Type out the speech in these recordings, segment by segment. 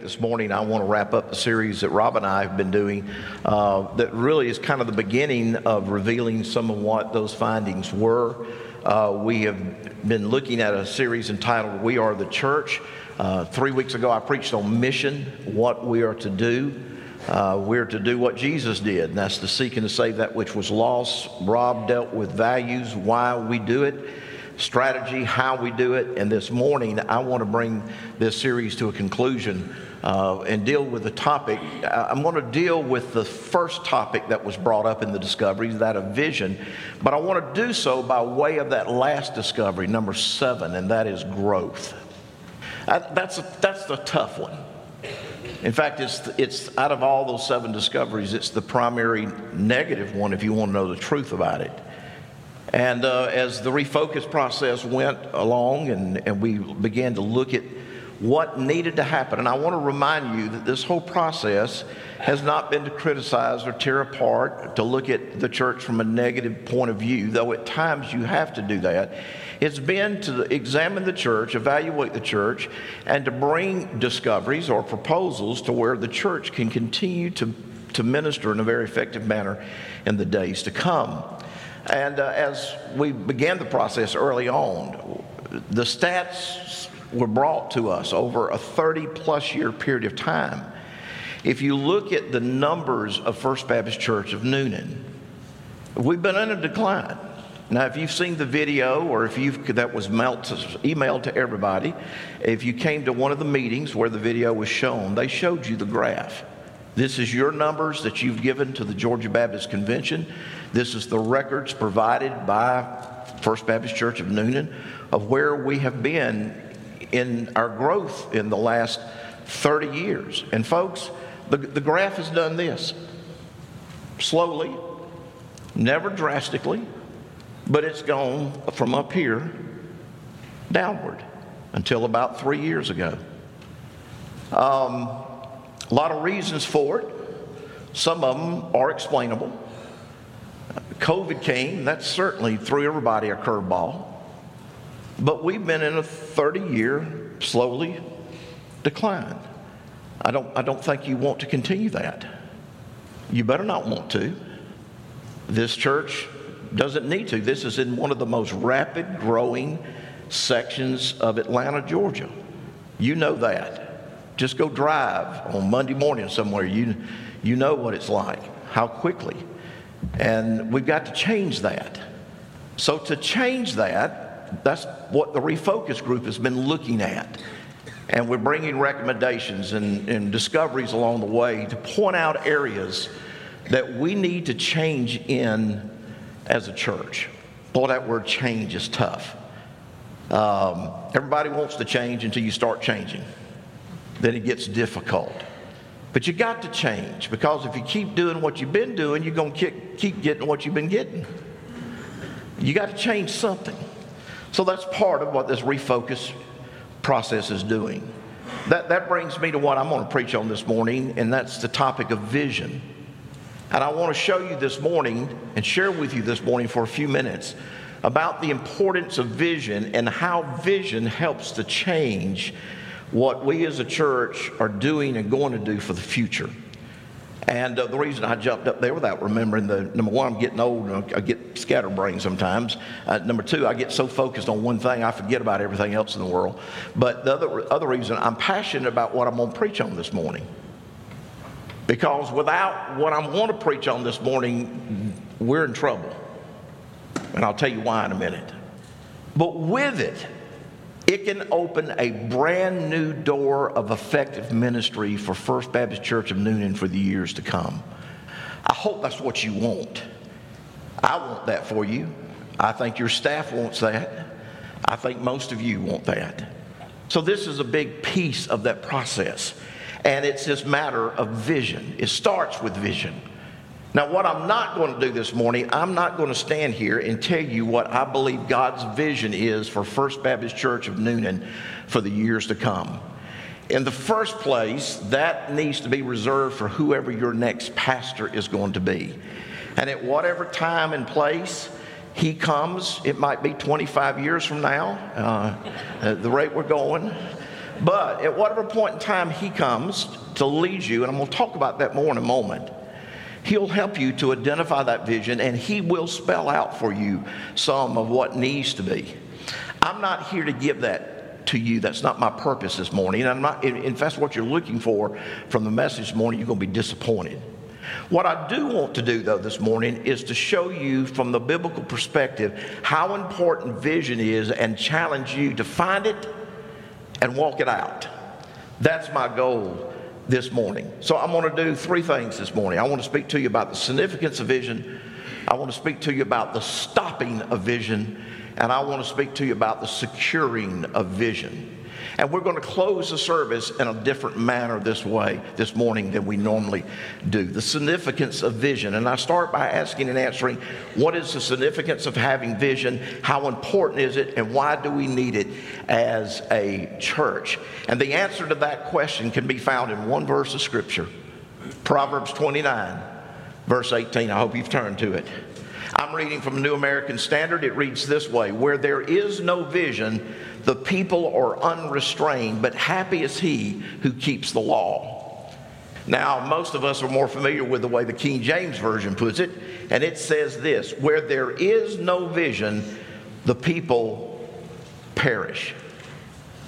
This morning, I want to wrap up the series that Rob and I have been doing uh, that really is kind of the beginning of revealing some of what those findings were. Uh, we have been looking at a series entitled We Are the Church. Uh, three weeks ago, I preached on mission, what we are to do. Uh, we're to do what Jesus did, and that's to seek and to save that which was lost. Rob dealt with values, why we do it strategy, how we do it. And this morning, I want to bring this series to a conclusion uh, and deal with the topic. I'm going to deal with the first topic that was brought up in the discoveries, that of vision, but I want to do so by way of that last discovery, number seven, and that is growth. That's, a, that's the tough one. In fact, it's, it's out of all those seven discoveries, it's the primary negative one if you want to know the truth about it. And uh, as the refocus process went along and, and we began to look at what needed to happen. And I want to remind you that this whole process has not been to criticize or tear apart, to look at the church from a negative point of view, though at times you have to do that. It's been to examine the church, evaluate the church, and to bring discoveries or proposals to where the church can continue to, to minister in a very effective manner in the days to come. And uh, as we began the process early on, the stats were brought to us over a 30 plus year period of time. If you look at the numbers of First Baptist Church of Newnan, we've been in a decline. Now, if you've seen the video or if you've, that was emailed to everybody, if you came to one of the meetings where the video was shown, they showed you the graph. This is your numbers that you've given to the Georgia Baptist Convention. This is the records provided by First Baptist Church of Newnan of where we have been in our growth in the last 30 years. And folks, the, the graph has done this slowly, never drastically, but it's gone from up here downward until about three years ago. Um, a lot of reasons for it. Some of them are explainable. COVID came, that certainly threw everybody a curveball. But we've been in a 30 year, slowly decline. I don't, I don't think you want to continue that. You better not want to. This church doesn't need to. This is in one of the most rapid growing sections of Atlanta, Georgia. You know that. Just go drive on Monday morning somewhere. You, you know what it's like, how quickly. And we've got to change that. So, to change that, that's what the refocus group has been looking at. And we're bringing recommendations and, and discoveries along the way to point out areas that we need to change in as a church. Boy, that word change is tough. Um, everybody wants to change until you start changing. Then it gets difficult. But you got to change because if you keep doing what you've been doing, you're going to keep, keep getting what you've been getting. You got to change something. So that's part of what this refocus process is doing. That, that brings me to what I'm going to preach on this morning, and that's the topic of vision. And I want to show you this morning and share with you this morning for a few minutes about the importance of vision and how vision helps to change what we as a church are doing and going to do for the future. And uh, the reason I jumped up there without remembering the number one, I'm getting old and I get scatterbrained sometimes. Uh, number two, I get so focused on one thing, I forget about everything else in the world. But the other, other reason, I'm passionate about what I'm going to preach on this morning. Because without what I'm to preach on this morning, we're in trouble. And I'll tell you why in a minute. But with it, it can open a brand new door of effective ministry for First Baptist Church of Newnan for the years to come. I hope that's what you want. I want that for you. I think your staff wants that. I think most of you want that. So, this is a big piece of that process. And it's this matter of vision. It starts with vision. Now, what I'm not going to do this morning, I'm not going to stand here and tell you what I believe God's vision is for First Baptist Church of Newnan for the years to come. In the first place, that needs to be reserved for whoever your next pastor is going to be. And at whatever time and place he comes, it might be 25 years from now, uh, the rate we're going. But at whatever point in time He comes to lead you, and I'm going to talk about that more in a moment, He'll help you to identify that vision and He will spell out for you some of what needs to be. I'm not here to give that to you. That's not my purpose this morning. And I'm not, if that's what you're looking for from the message this morning, you're going to be disappointed. What I do want to do, though, this morning is to show you from the biblical perspective how important vision is and challenge you to find it and walk it out. That's my goal this morning. So I'm going to do three things this morning. I want to speak to you about the significance of vision. I want to speak to you about the stopping of vision. And I want to speak to you about the securing of vision. And we're going to close the service in a different manner this way, this morning, than we normally do. The significance of vision. And I start by asking and answering what is the significance of having vision? How important is it? And why do we need it as a church? And the answer to that question can be found in one verse of Scripture Proverbs 29, verse 18. I hope you've turned to it. I'm reading from the New American Standard. It reads this way Where there is no vision, the people are unrestrained, but happy is he who keeps the law. Now, most of us are more familiar with the way the King James Version puts it, and it says this Where there is no vision, the people perish.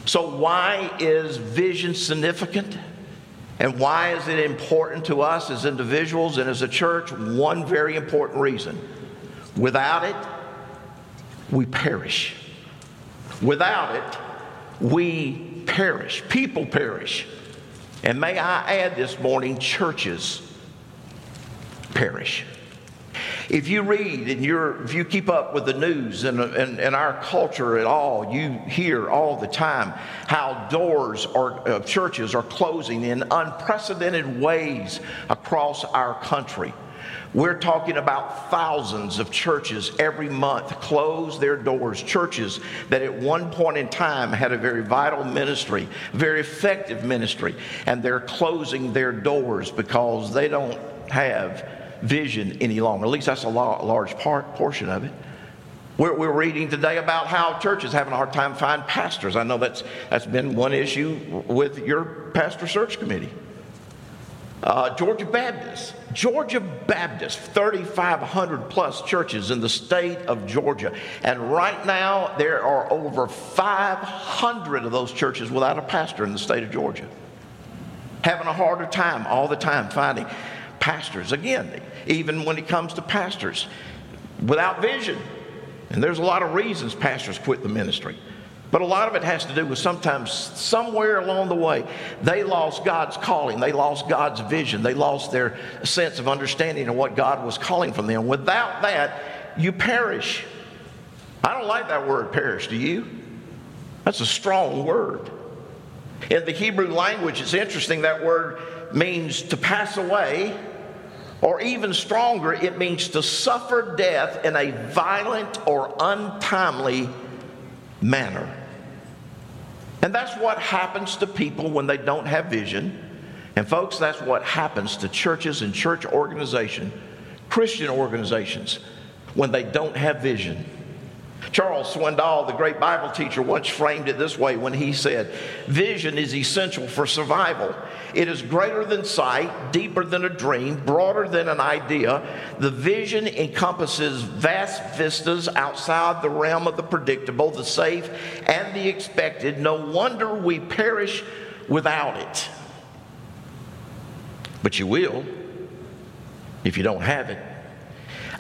So, why is vision significant? And why is it important to us as individuals and as a church? One very important reason. Without it, we perish. Without it, we perish. People perish. And may I add this morning, churches perish. If you read and you're, if you keep up with the news and, and, and our culture at all, you hear all the time how doors of uh, churches are closing in unprecedented ways across our country. We're talking about thousands of churches every month close their doors. Churches that at one point in time had a very vital ministry, very effective ministry, and they're closing their doors because they don't have vision any longer. At least that's a large part, portion of it. We're, we're, reading today about how churches having a hard time finding pastors. I know that's, that's been one issue with your pastor search committee. Uh, Georgia Baptist. Georgia Baptist, 3,500 plus churches in the state of Georgia. And right now, there are over 500 of those churches without a pastor in the state of Georgia. Having a harder time all the time finding pastors. Again, even when it comes to pastors, without vision. And there's a lot of reasons pastors quit the ministry. But a lot of it has to do with sometimes somewhere along the way, they lost God's calling. They lost God's vision. They lost their sense of understanding of what God was calling from them. Without that, you perish. I don't like that word perish, do you? That's a strong word. In the Hebrew language, it's interesting that word means to pass away, or even stronger, it means to suffer death in a violent or untimely manner. And that's what happens to people when they don't have vision. And folks, that's what happens to churches and church organizations, Christian organizations, when they don't have vision. Charles Swindoll, the great Bible teacher, once framed it this way when he said, Vision is essential for survival. It is greater than sight, deeper than a dream, broader than an idea. The vision encompasses vast vistas outside the realm of the predictable, the safe, and the expected. No wonder we perish without it. But you will if you don't have it.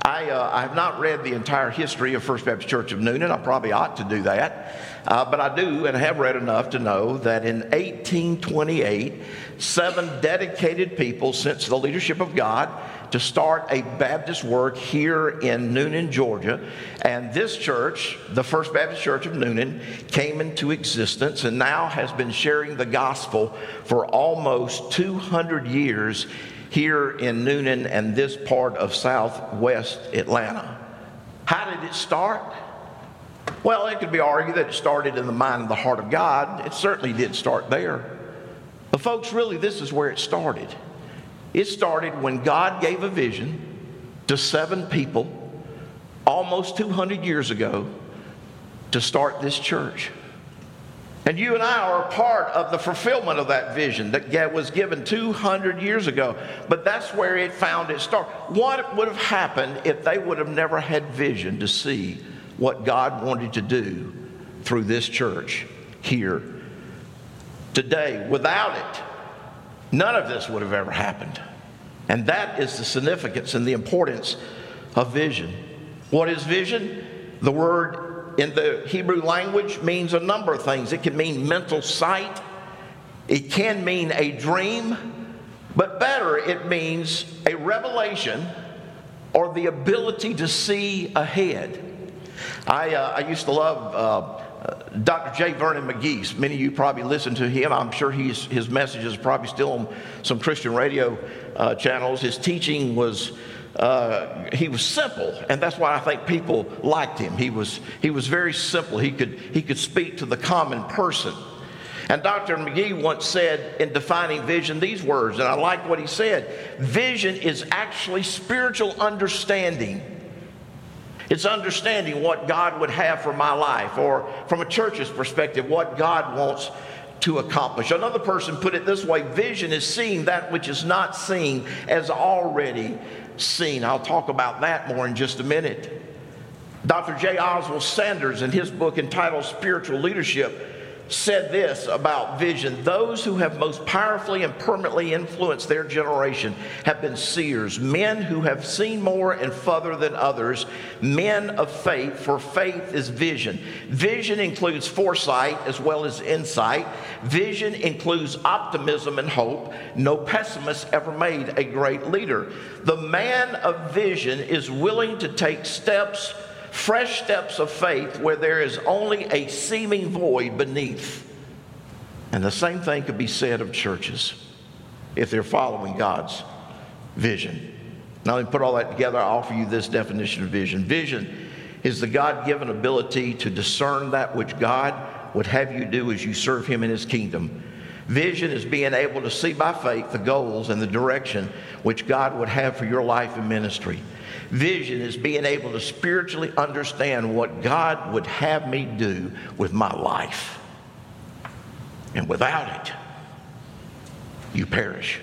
I, uh, I have not read the entire history of First Baptist Church of Newnan. I probably ought to do that. Uh, but I do and have read enough to know that in 1828, seven dedicated people sent the leadership of God to start a Baptist work here in Newnan, Georgia. And this church, the First Baptist Church of Newnan, came into existence and now has been sharing the gospel for almost 200 years here in Newnan and this part of southwest Atlanta. How did it start? Well, it could be argued that it started in the mind and the heart of God. It certainly did start there. But, folks, really, this is where it started. It started when God gave a vision to seven people almost 200 years ago to start this church. And you and I are part of the fulfillment of that vision that was given 200 years ago. But that's where it found its start. What would have happened if they would have never had vision to see what God wanted to do through this church here today? Without it, none of this would have ever happened. And that is the significance and the importance of vision. What is vision? The word in the Hebrew language means a number of things. It can mean mental sight, it can mean a dream, but better, it means a revelation or the ability to see ahead. I, uh, I used to love uh, Dr. J. Vernon McGee. Many of you probably listen to him. I'm sure he's, his messages are probably still on some Christian radio uh, channels. His teaching was uh, he was simple, and that's why I think people liked him. He was, he was very simple. He could, he could speak to the common person. And Dr. McGee once said in defining vision these words, and I like what he said vision is actually spiritual understanding. It's understanding what God would have for my life, or from a church's perspective, what God wants to accomplish. Another person put it this way vision is seeing that which is not seen as already seen. I'll talk about that more in just a minute. Dr. J. Oswald Sanders, in his book entitled Spiritual Leadership, said this about vision those who have most powerfully and permanently influenced their generation have been seers, men who have seen more and further than others, men of faith, for faith is vision. Vision includes foresight as well as insight, vision includes optimism and hope. No pessimist ever made a great leader. The man of vision is willing to take steps fresh steps of faith where there is only a seeming void beneath. And the same thing could be said of churches if they're following God's vision. Now, let me put all that together. I offer you this definition of vision. Vision is the God given ability to discern that which God would have you do as you serve Him in His kingdom. Vision is being able to see by faith the goals and the direction which God would have for your life and ministry. Vision is being able to spiritually understand what God would have me do with my life. And without it, you perish.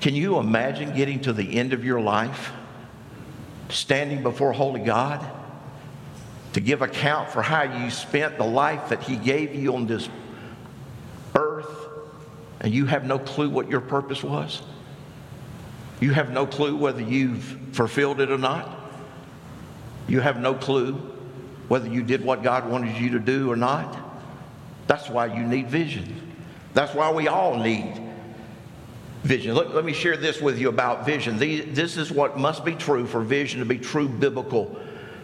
Can you imagine getting to the end of your life, standing before Holy God, to give account for how you spent the life that He gave you on this earth, and you have no clue what your purpose was? You have no clue whether you've fulfilled it or not. You have no clue whether you did what God wanted you to do or not. That's why you need vision. That's why we all need vision. Let, let me share this with you about vision. These, this is what must be true for vision to be true biblical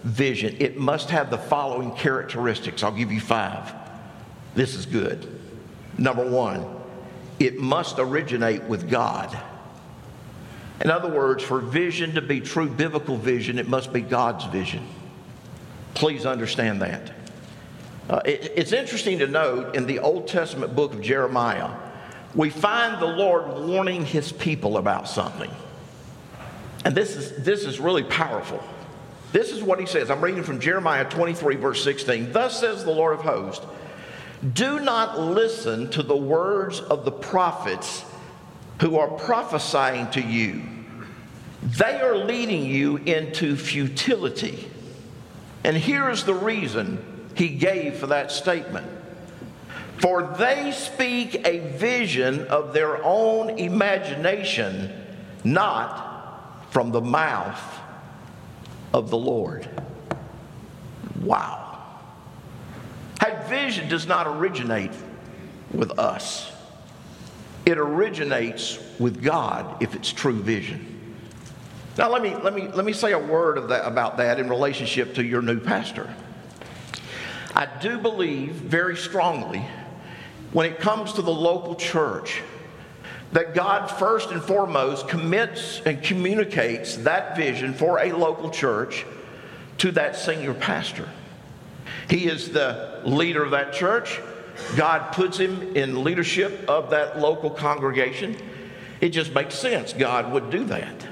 vision. It must have the following characteristics. I'll give you five. This is good. Number one, it must originate with God. In other words, for vision to be true biblical vision, it must be God's vision. Please understand that. Uh, it, it's interesting to note in the Old Testament book of Jeremiah, we find the Lord warning his people about something. And this is, this is really powerful. This is what he says. I'm reading from Jeremiah 23, verse 16. Thus says the Lord of hosts Do not listen to the words of the prophets who are prophesying to you. They are leading you into futility. And here is the reason he gave for that statement. For they speak a vision of their own imagination, not from the mouth of the Lord. Wow. That vision does not originate with us it originates with God if it's true vision. Now, let me, let me, let me say a word of that, about that in relationship to your new pastor. I do believe very strongly when it comes to the local church that God first and foremost commits and communicates that vision for a local church to that senior pastor. He is the leader of that church. God puts him in leadership of that local congregation. It just makes sense God would do that.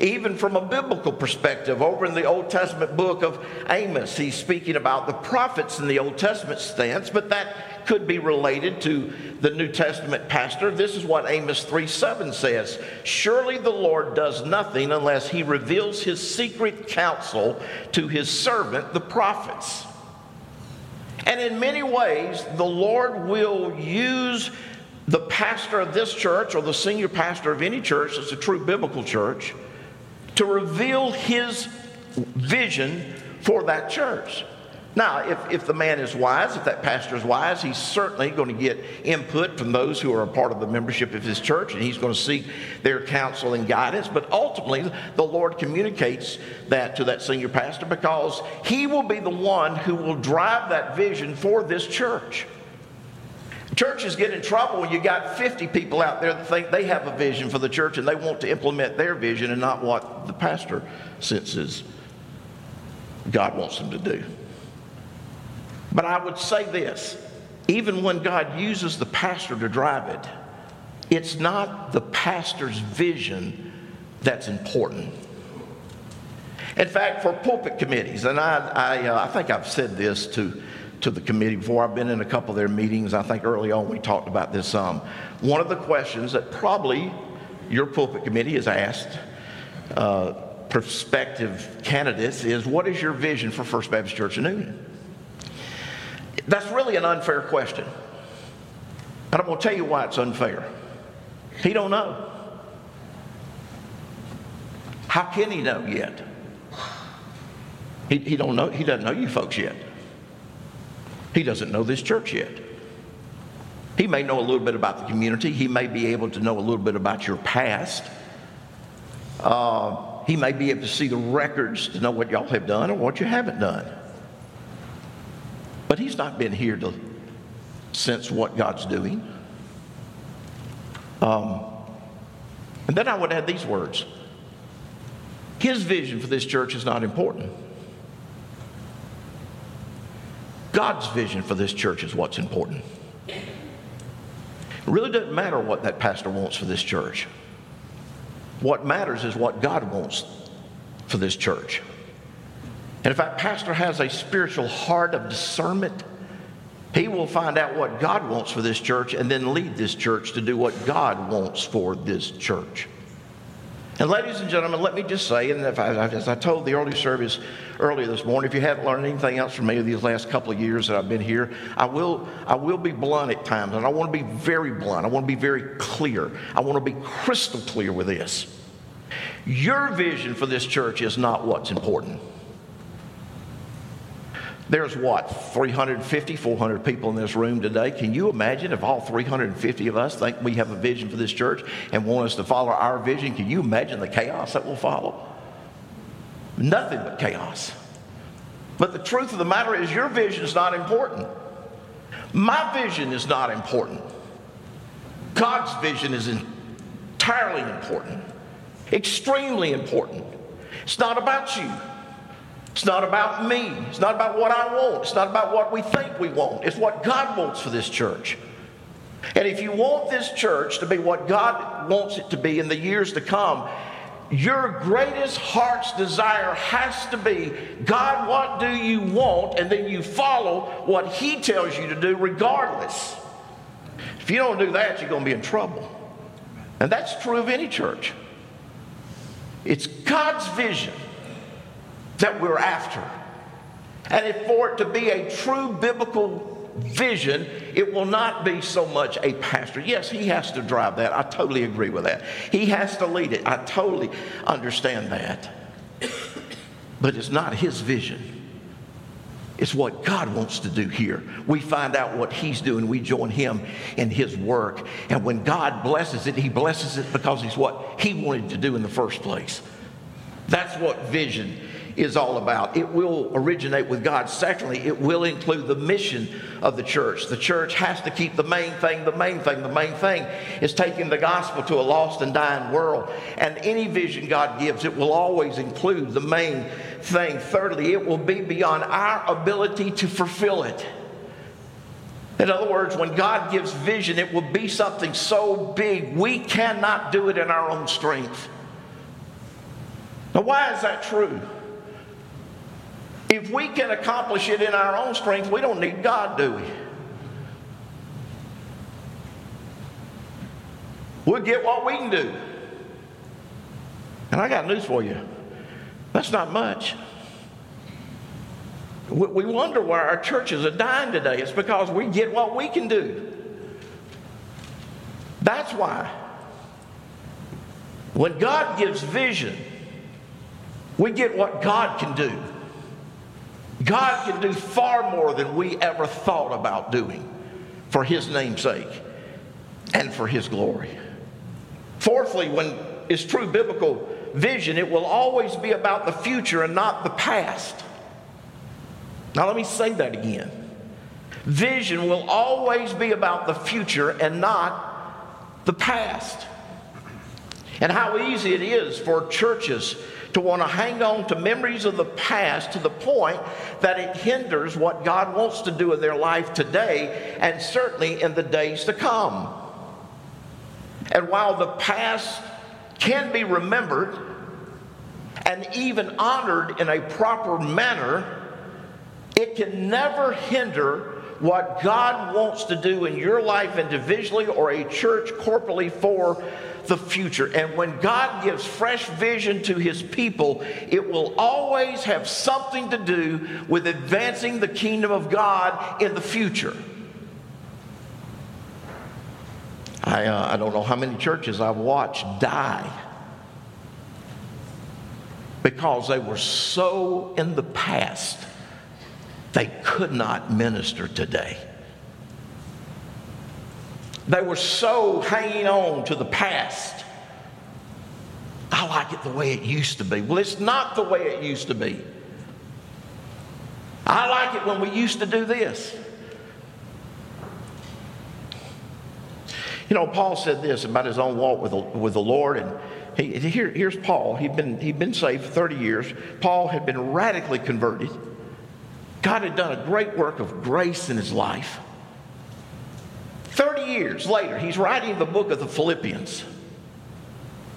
Even from a biblical perspective, over in the Old Testament book of Amos, he's speaking about the prophets in the Old Testament stance, but that could be related to the New Testament pastor. This is what Amos 3 7 says Surely the Lord does nothing unless he reveals his secret counsel to his servant, the prophets. And in many ways, the Lord will use the pastor of this church or the senior pastor of any church that's a true biblical church to reveal his vision for that church. Now, if, if the man is wise, if that pastor is wise, he's certainly going to get input from those who are a part of the membership of his church, and he's going to seek their counsel and guidance. But ultimately, the Lord communicates that to that senior pastor because he will be the one who will drive that vision for this church. Churches get in trouble when you got 50 people out there that think they have a vision for the church and they want to implement their vision and not what the pastor senses God wants them to do. But I would say this even when God uses the pastor to drive it, it's not the pastor's vision that's important. In fact, for pulpit committees, and I, I, uh, I think I've said this to to the committee before. I've been in a couple of their meetings. I think early on we talked about this some. One of the questions that probably your pulpit committee has asked uh, prospective candidates is what is your vision for First Baptist Church of Newnan? That's really an unfair question. And I'm going to tell you why it's unfair. He don't know. How can he know yet? He, he don't know. He doesn't know you folks yet. He doesn't know this church yet. He may know a little bit about the community. He may be able to know a little bit about your past. Uh, he may be able to see the records to know what y'all have done or what you haven't done. But he's not been here to sense what God's doing. Um, and then I would add these words His vision for this church is not important. God's vision for this church is what's important. It really doesn't matter what that pastor wants for this church. What matters is what God wants for this church. And if that pastor has a spiritual heart of discernment, he will find out what God wants for this church and then lead this church to do what God wants for this church. And ladies and gentlemen, let me just say, and I, as I told the early service earlier this morning, if you haven't learned anything else from me these last couple of years that I've been here, I will, I will be blunt at times, and I want to be very blunt. I want to be very clear. I want to be crystal clear with this. Your vision for this church is not what's important. There's what, 350, 400 people in this room today. Can you imagine if all 350 of us think we have a vision for this church and want us to follow our vision? Can you imagine the chaos that will follow? Nothing but chaos. But the truth of the matter is, your vision is not important. My vision is not important. God's vision is entirely important, extremely important. It's not about you. It's not about me. It's not about what I want. It's not about what we think we want. It's what God wants for this church. And if you want this church to be what God wants it to be in the years to come, your greatest heart's desire has to be God, what do you want? And then you follow what He tells you to do, regardless. If you don't do that, you're going to be in trouble. And that's true of any church. It's God's vision that we're after. And if for it to be a true biblical vision, it will not be so much a pastor. Yes, he has to drive that. I totally agree with that. He has to lead it. I totally understand that. But it's not his vision. It's what God wants to do here. We find out what He's doing. We join Him in His work. And when God blesses it, He blesses it because it's what He wanted to do in the first place. That's what vision is all about. It will originate with God. Secondly, it will include the mission of the church. The church has to keep the main thing the main thing. The main thing is taking the gospel to a lost and dying world. And any vision God gives, it will always include the main thing. Thirdly, it will be beyond our ability to fulfill it. In other words, when God gives vision, it will be something so big we cannot do it in our own strength. Now, why is that true? If we can accomplish it in our own strength, we don't need God, do we? We'll get what we can do. And I got news for you that's not much. We wonder why our churches are dying today. It's because we get what we can do. That's why. When God gives vision, we get what God can do. God can do far more than we ever thought about doing for His name's sake and for His glory. Fourthly, when it's true biblical vision, it will always be about the future and not the past. Now, let me say that again. Vision will always be about the future and not the past. And how easy it is for churches to want to hang on to memories of the past to the point that it hinders what God wants to do in their life today and certainly in the days to come. And while the past can be remembered and even honored in a proper manner, it can never hinder what God wants to do in your life individually or a church corporately for the future. And when God gives fresh vision to his people, it will always have something to do with advancing the kingdom of God in the future. I, uh, I don't know how many churches I've watched die because they were so in the past they could not minister today. They were so hanging on to the past. I like it the way it used to be. Well, it's not the way it used to be. I like it when we used to do this. You know, Paul said this about his own walk with the, with the Lord, and he, here, here's Paul. He'd been, he'd been saved for 30 years. Paul had been radically converted. God had done a great work of grace in his life. 30 years later, he's writing the book of the Philippians.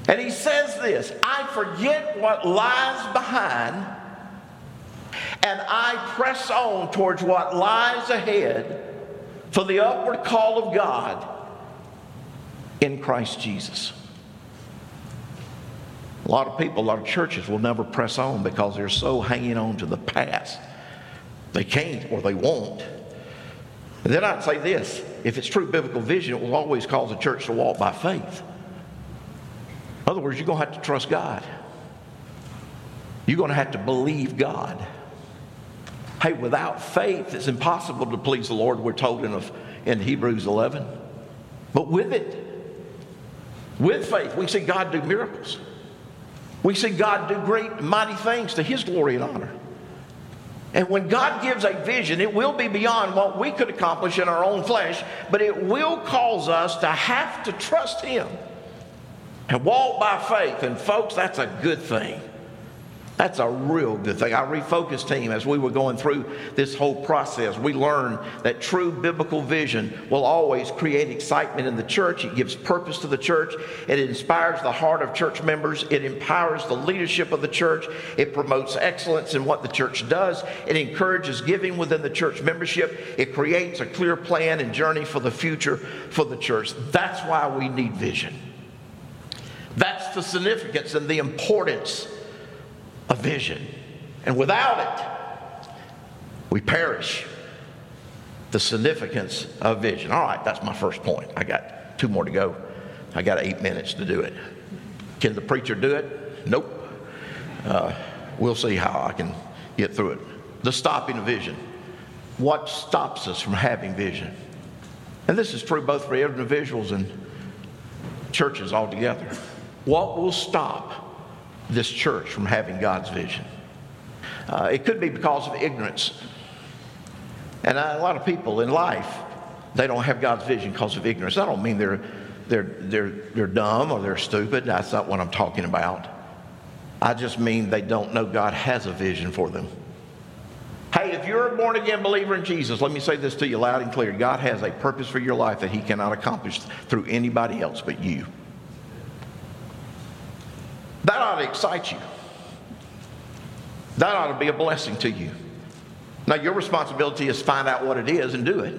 And he says this I forget what lies behind, and I press on towards what lies ahead for the upward call of God in Christ Jesus. A lot of people, a lot of churches will never press on because they're so hanging on to the past. They can't or they won't. And then I'd say this if it's true biblical vision, it will always cause a church to walk by faith. In other words, you're going to have to trust God. You're going to have to believe God. Hey, without faith, it's impossible to please the Lord, we're told in, in Hebrews 11. But with it, with faith, we see God do miracles. We see God do great, mighty things to His glory and honor. And when God gives a vision, it will be beyond what we could accomplish in our own flesh, but it will cause us to have to trust Him and walk by faith. And, folks, that's a good thing. That's a real good thing. Our refocus team, as we were going through this whole process, we learned that true biblical vision will always create excitement in the church. It gives purpose to the church. It inspires the heart of church members. It empowers the leadership of the church. It promotes excellence in what the church does. It encourages giving within the church membership. It creates a clear plan and journey for the future for the church. That's why we need vision. That's the significance and the importance a vision. And without it, we perish. The significance of vision. All right, that's my first point. I got two more to go. I got eight minutes to do it. Can the preacher do it? Nope. Uh, we'll see how I can get through it. The stopping of vision. What stops us from having vision? And this is true both for individuals and churches altogether. What will stop this church from having God's vision. Uh, it could be because of ignorance. And a lot of people in life, they don't have God's vision because of ignorance. I don't mean they're, they're, they're, they're dumb or they're stupid. That's not what I'm talking about. I just mean they don't know God has a vision for them. Hey, if you're a born again believer in Jesus, let me say this to you loud and clear. God has a purpose for your life that He cannot accomplish through anybody else but you. That ought to excite you. That ought to be a blessing to you. Now, your responsibility is find out what it is and do it.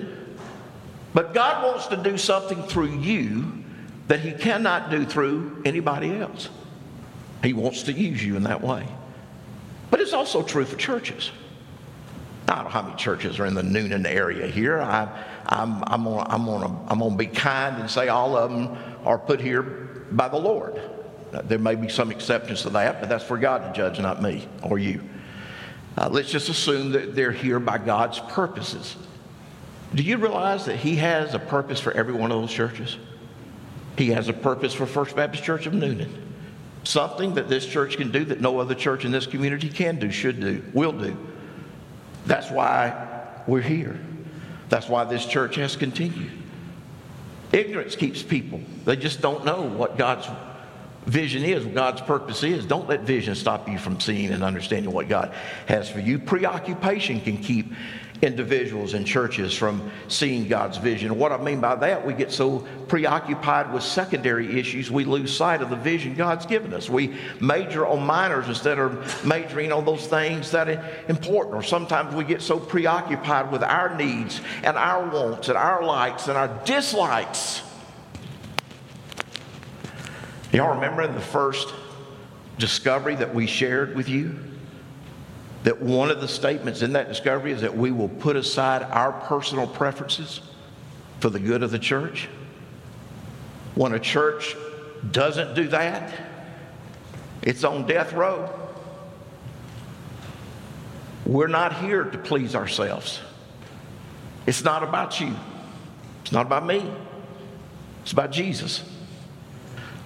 But God wants to do something through you that He cannot do through anybody else. He wants to use you in that way. But it's also true for churches. I don't know how many churches are in the Newnan area here. I, I'm, I'm going I'm I'm gonna be kind and say all of them are put here by the Lord. There may be some exceptions to that, but that's for God to judge, not me or you. Uh, let's just assume that they're here by God's purposes. Do you realize that He has a purpose for every one of those churches? He has a purpose for First Baptist Church of Newnan. Something that this church can do that no other church in this community can do, should do, will do. That's why we're here. That's why this church has continued. Ignorance keeps people. They just don't know what God's vision is, what God's purpose is. Don't let vision stop you from seeing and understanding what God has for you. Preoccupation can keep individuals and churches from seeing God's vision. What I mean by that, we get so preoccupied with secondary issues, we lose sight of the vision God's given us. We major on minors instead of majoring on those things that are important. Or sometimes we get so preoccupied with our needs and our wants and our likes and our dislikes. Y'all remember in the first discovery that we shared with you? that one of the statements in that discovery is that we will put aside our personal preferences for the good of the church. When a church doesn't do that, it's on death row. We're not here to please ourselves. It's not about you. It's not about me. It's about Jesus.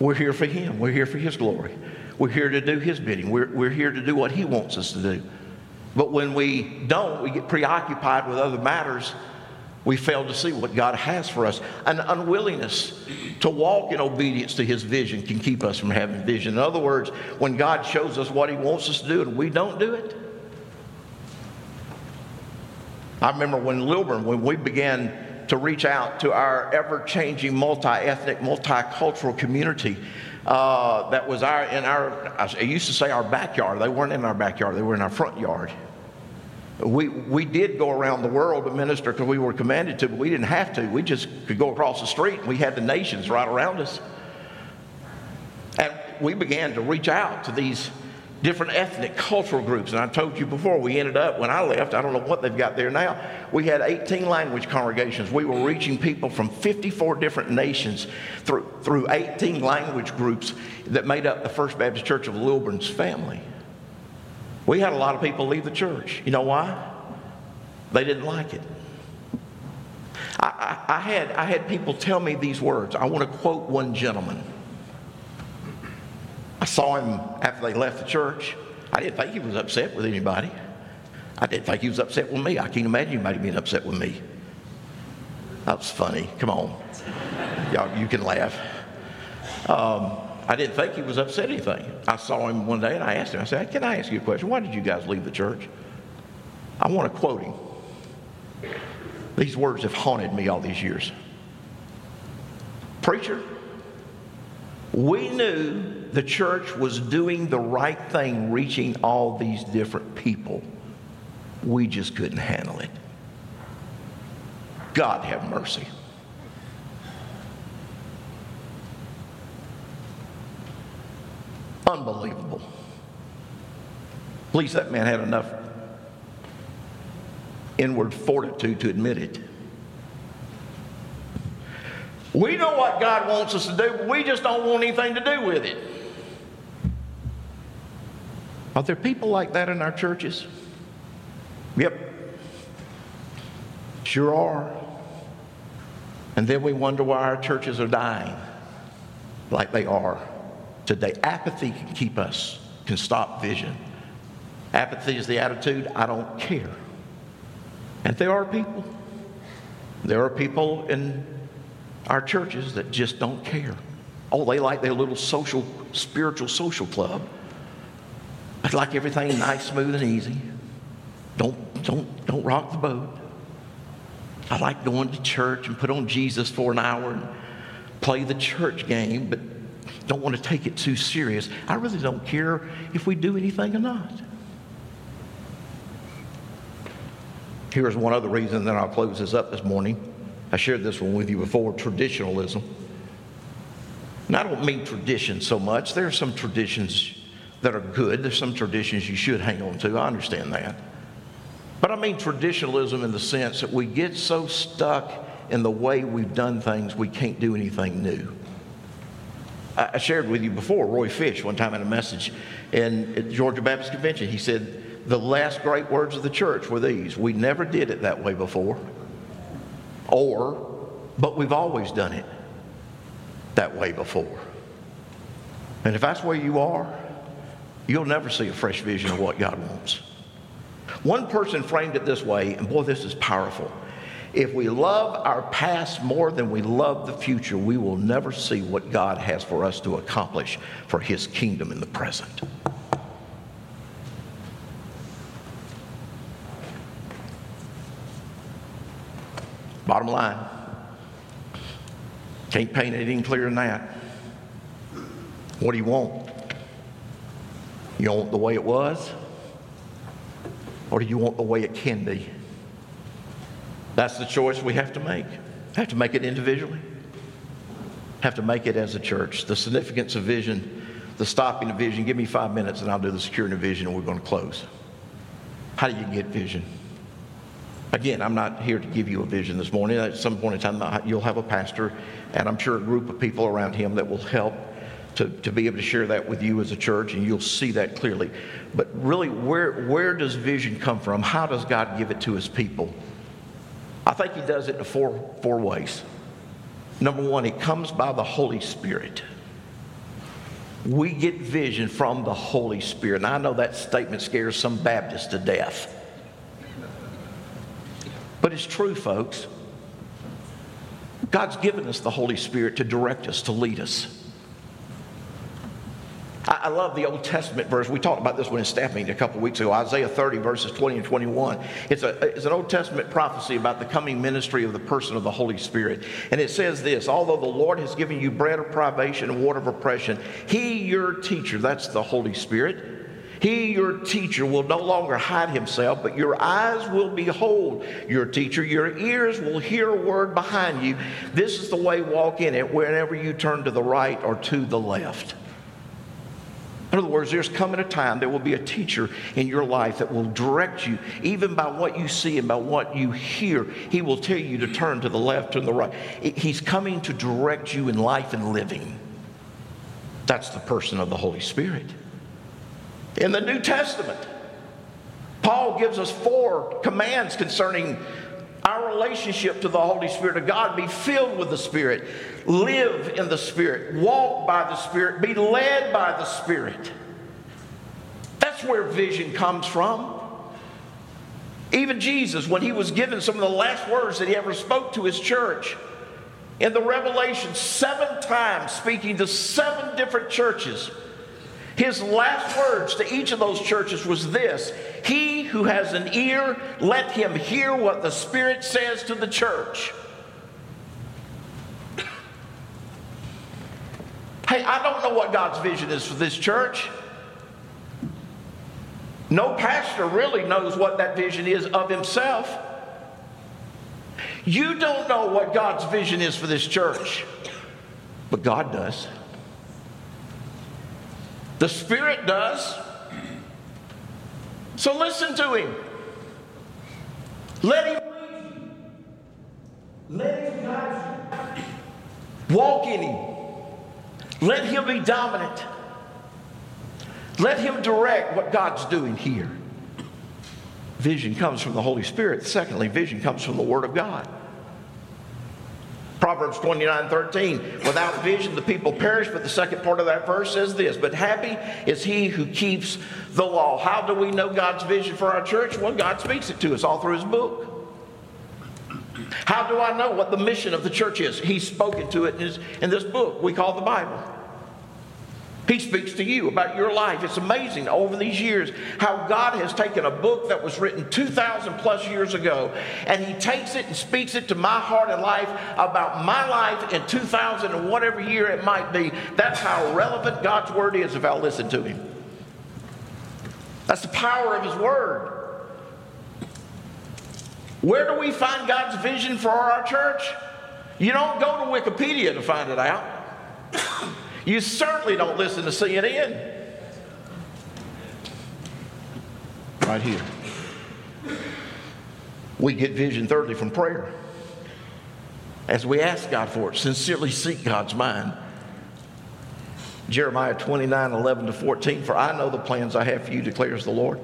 We're here for Him. We're here for His glory. We're here to do His bidding. We're, we're here to do what He wants us to do. But when we don't, we get preoccupied with other matters. We fail to see what God has for us. An unwillingness to walk in obedience to His vision can keep us from having vision. In other words, when God shows us what He wants us to do and we don't do it, I remember when Lilburn, when we began to reach out to our ever changing multi ethnic, multicultural community, uh, that was our in our I used to say our backyard. They weren't in our backyard, they were in our front yard. We, we did go around the world to minister because we were commanded to, but we didn't have to. We just could go across the street and we had the nations right around us. And we began to reach out to these different ethnic cultural groups. And I told you before, we ended up, when I left, I don't know what they've got there now, we had 18 language congregations. We were reaching people from 54 different nations through, through 18 language groups that made up the First Baptist Church of Lilburn's family. We had a lot of people leave the church. You know why? They didn't like it. I, I, I had, I had people tell me these words. I want to quote one gentleman. I saw him after they left the church. I didn't think he was upset with anybody. I didn't think he was upset with me. I can't imagine anybody being upset with me. That was funny. Come on. Y'all, you can laugh. Um, I didn't think he was upset anything. I saw him one day and I asked him, I said, Can I ask you a question? Why did you guys leave the church? I want to quote him. These words have haunted me all these years. Preacher, we knew the church was doing the right thing, reaching all these different people. We just couldn't handle it. God have mercy. Unbelievable. At least that man had enough inward fortitude to admit it. We know what God wants us to do, but we just don't want anything to do with it. Are there people like that in our churches? Yep. Sure are. And then we wonder why our churches are dying like they are today. Apathy can keep us, can stop vision. Apathy is the attitude, I don't care. And there are people, there are people in our churches that just don't care. Oh, they like their little social, spiritual social club. I'd like everything nice, smooth, and easy. Don't, don't, don't rock the boat. I like going to church and put on Jesus for an hour and play the church game, but don't want to take it too serious. I really don't care if we do anything or not. Here's one other reason, that I'll close this up this morning. I shared this one with you before traditionalism. And I don't mean tradition so much. There are some traditions that are good, there's some traditions you should hang on to. I understand that. But I mean traditionalism in the sense that we get so stuck in the way we've done things, we can't do anything new. I shared with you before Roy Fish one time in a message in at Georgia Baptist Convention. He said, The last great words of the church were these We never did it that way before, or, but we've always done it that way before. And if that's where you are, you'll never see a fresh vision of what God wants. One person framed it this way, and boy, this is powerful. If we love our past more than we love the future, we will never see what God has for us to accomplish for His kingdom in the present. Bottom line, can't paint it any clearer than that. What do you want? You want the way it was? Or do you want the way it can be? That's the choice we have to make. Have to make it individually. Have to make it as a church. The significance of vision, the stopping of vision. Give me five minutes and I'll do the securing of vision and we're going to close. How do you get vision? Again, I'm not here to give you a vision this morning. At some point in time, you'll have a pastor, and I'm sure a group of people around him that will help to, to be able to share that with you as a church, and you'll see that clearly. But really, where, where does vision come from? How does God give it to his people? I think he does it in four, four ways. Number one, it comes by the Holy Spirit. We get vision from the Holy Spirit. And I know that statement scares some Baptists to death. But it's true, folks. God's given us the Holy Spirit to direct us, to lead us. I, love the Old Testament verse. We talked about this one in staff meeting a couple weeks ago. Isaiah 30, verses 20 and 21. It's, a, it's an Old Testament prophecy about the coming ministry of the person of the Holy Spirit. And it says this Although the Lord has given you bread of privation and water of oppression, He, your teacher, that's the Holy Spirit, he, your teacher, will no longer hide himself, but your eyes will behold your teacher. Your ears will hear a word behind you. This is the way walk in it whenever you turn to the right or to the left. In other words, there's coming a time there will be a teacher in your life that will direct you, even by what you see and by what you hear. He will tell you to turn to the left and the right. He's coming to direct you in life and living. That's the person of the Holy Spirit. In the New Testament, Paul gives us four commands concerning our relationship to the Holy Spirit of God. Be filled with the Spirit, live in the Spirit, walk by the Spirit, be led by the Spirit. That's where vision comes from. Even Jesus, when he was given some of the last words that he ever spoke to his church, in the Revelation, seven times speaking to seven different churches, his last words to each of those churches was this He who has an ear, let him hear what the Spirit says to the church. Hey, I don't know what God's vision is for this church. No pastor really knows what that vision is of himself. You don't know what God's vision is for this church, but God does. The Spirit does. So listen to Him. Let Him lead you. Let Him guide you. Walk in Him. Let Him be dominant. Let Him direct what God's doing here. Vision comes from the Holy Spirit. Secondly, vision comes from the Word of God. Proverbs 29 13. Without vision, the people perish. But the second part of that verse says this But happy is he who keeps the law. How do we know God's vision for our church? Well, God speaks it to us all through his book. How do I know what the mission of the church is? He's spoken to it in, his, in this book we call the Bible. He speaks to you about your life. It's amazing over these years how God has taken a book that was written 2,000 plus years ago and He takes it and speaks it to my heart and life about my life in 2000 and whatever year it might be. That's how relevant God's Word is if I'll listen to Him. That's the power of His Word. Where do we find God's vision for our church? You don't go to Wikipedia to find it out. You certainly don't listen to CNN. Right here. We get vision, thirdly, from prayer. As we ask God for it, sincerely seek God's mind. Jeremiah 29 11 to 14, for I know the plans I have for you, declares the Lord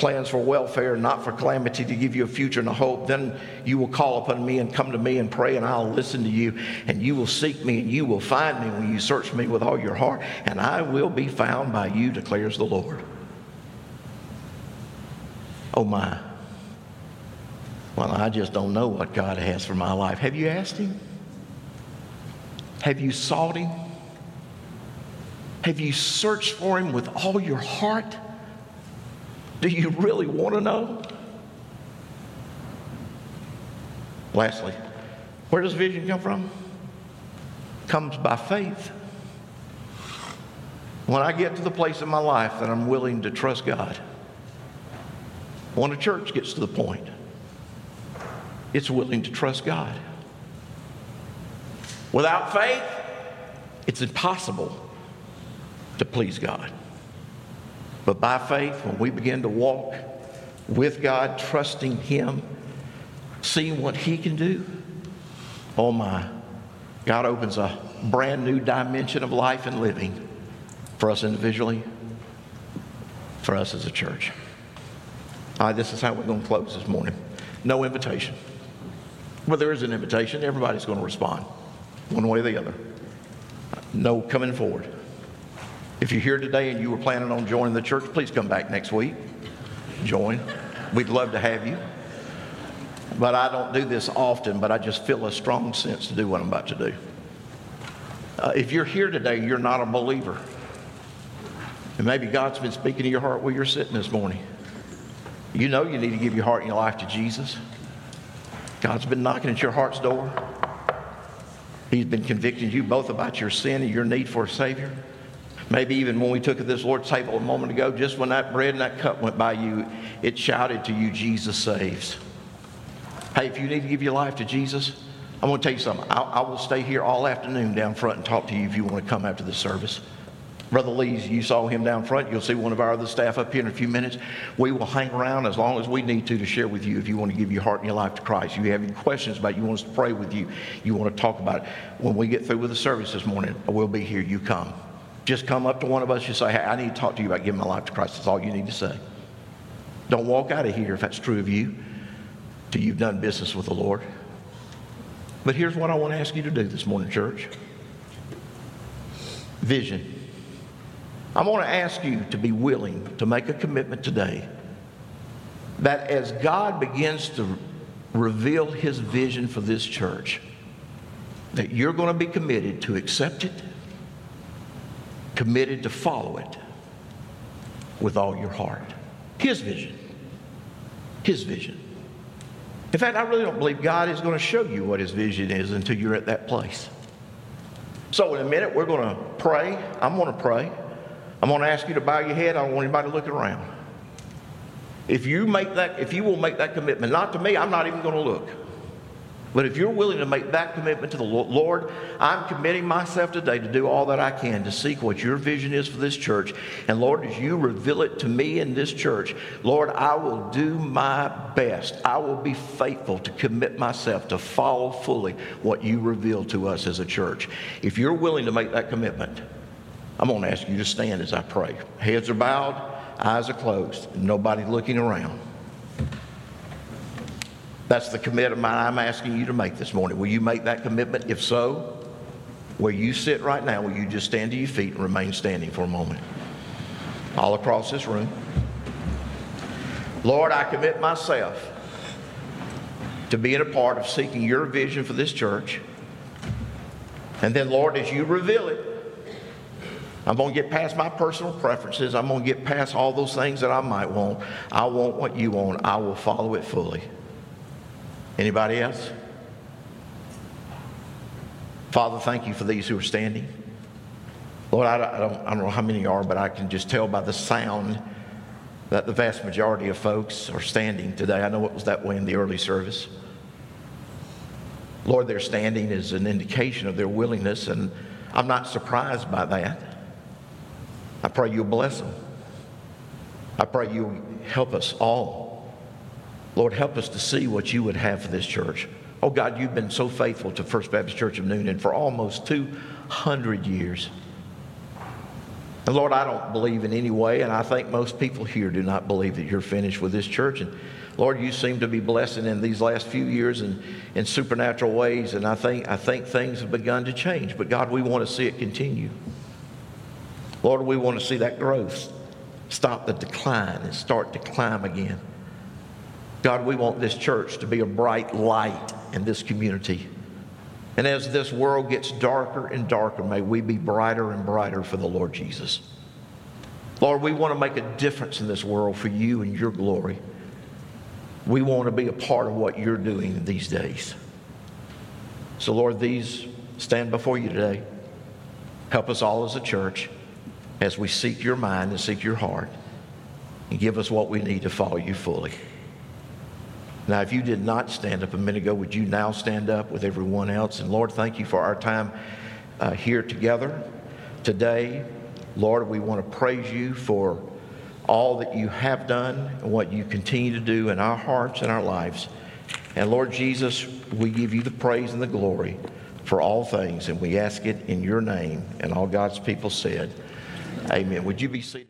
plans for welfare, not for calamity, to give you a future and a hope. Then you will call upon me and come to me and pray, and I'll listen to you. And you will seek me, and you will find me when you search me with all your heart, and I will be found by you, declares the Lord. Oh my. Well, I just don't know what God has for my life. Have you asked Him? Have you sought Him? Have you searched for Him with all your heart? Do you really want to know? Lastly, where does vision come from? comes by faith. When I get to the place in my life that I'm willing to trust God, when a church gets to the point, it's willing to trust God. Without faith, it's impossible to please God. But by faith, when we begin to walk with God, trusting Him, seeing what He can do, oh my, God opens a brand new dimension of life and living for us individually, for us as a church. All right, this is how we're going to close this morning. No invitation. Well, there is an invitation. Everybody's going to respond one way or the other. No coming forward. If you're here today and you were planning on joining the church, please come back next week. Join. We'd love to have you. But I don't do this often, but I just feel a strong sense to do what I'm about to do. Uh, if you're here today, you're not a believer. And maybe God's been speaking to your heart where you're sitting this morning. You know you need to give your heart and your life to Jesus. God's been knocking at your heart's door. He's been convicting you both about your sin and your need for a Savior. Maybe even when we took at this Lord's table a moment ago, just when that bread and that cup went by you, it shouted to you, Jesus saves. Hey, if you need to give your life to Jesus, I'm going to tell you something. I, I will stay here all afternoon down front and talk to you if you want to come after the service. Brother Lee, you saw him down front. You'll see one of our other staff up here in a few minutes. We will hang around as long as we need to to share with you if you want to give your heart and your life to Christ. You have any questions about it, you want us to pray with you, you want to talk about it. When we get through with the service this morning, we'll be here. You come. Just come up to one of us and say, hey, I need to talk to you about giving my life to Christ. That's all you need to say. Don't walk out of here if that's true of you till you've done business with the Lord. But here's what I want to ask you to do this morning, church vision. I want to ask you to be willing to make a commitment today that as God begins to reveal his vision for this church, that you're going to be committed to accept it committed to follow it with all your heart. His vision. His vision. In fact, I really don't believe God is going to show you what His vision is until you're at that place. So, in a minute, we're going to pray. I'm going to pray. I'm going to ask you to bow your head. I don't want anybody looking around. If you make that, if you will make that commitment, not to me, I'm not even going to look. But if you're willing to make that commitment to the Lord, I'm committing myself today to do all that I can to seek what your vision is for this church. And Lord, as you reveal it to me in this church, Lord, I will do my best. I will be faithful to commit myself to follow fully what you reveal to us as a church. If you're willing to make that commitment, I'm going to ask you to stand as I pray. Heads are bowed, eyes are closed, nobody looking around. That's the commitment I'm asking you to make this morning. Will you make that commitment? If so, where you sit right now, will you just stand to your feet and remain standing for a moment? All across this room. Lord, I commit myself to being a part of seeking your vision for this church. And then, Lord, as you reveal it, I'm going to get past my personal preferences. I'm going to get past all those things that I might want. I want what you want. I will follow it fully. Anybody else? Father, thank you for these who are standing. Lord, I don't, I don't know how many are, but I can just tell by the sound that the vast majority of folks are standing today. I know it was that way in the early service. Lord, their standing is an indication of their willingness, and I'm not surprised by that. I pray you'll bless them. I pray you'll help us all. Lord, help us to see what you would have for this church. Oh God, you've been so faithful to First Baptist Church of Newnan for almost 200 years. And Lord, I don't believe in any way, and I think most people here do not believe that you're finished with this church. And Lord, you seem to be blessing in these last few years in, in supernatural ways, and I think, I think things have begun to change. But God, we want to see it continue. Lord, we want to see that growth stop the decline and start to climb again. God, we want this church to be a bright light in this community. And as this world gets darker and darker, may we be brighter and brighter for the Lord Jesus. Lord, we want to make a difference in this world for you and your glory. We want to be a part of what you're doing these days. So, Lord, these stand before you today. Help us all as a church as we seek your mind and seek your heart and give us what we need to follow you fully. Now, if you did not stand up a minute ago, would you now stand up with everyone else? And Lord, thank you for our time uh, here together today. Lord, we want to praise you for all that you have done and what you continue to do in our hearts and our lives. And Lord Jesus, we give you the praise and the glory for all things, and we ask it in your name. And all God's people said, Amen. Would you be seated?